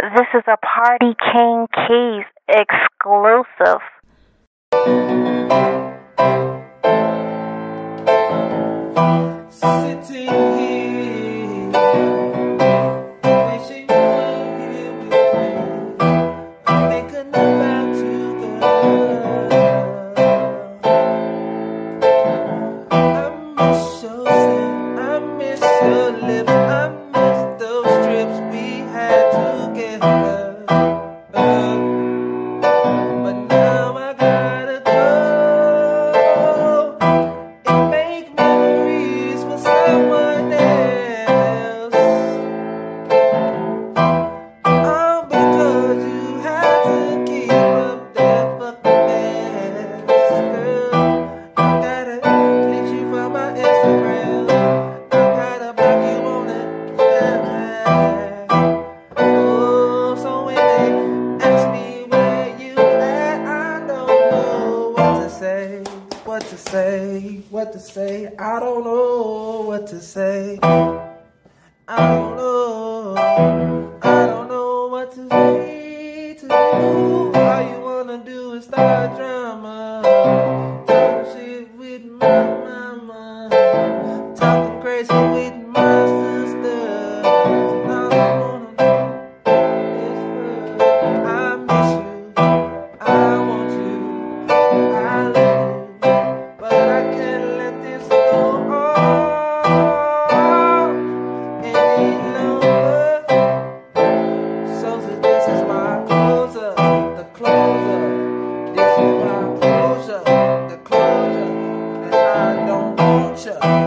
This is a Party King Keys exclusive. Sitting here, wishing you were here with me. I thinking about you, girl. I miss your scent, I miss your lips, what to say, what to say. I don't know what to say. I don't know. I don't know what to say to you. culture.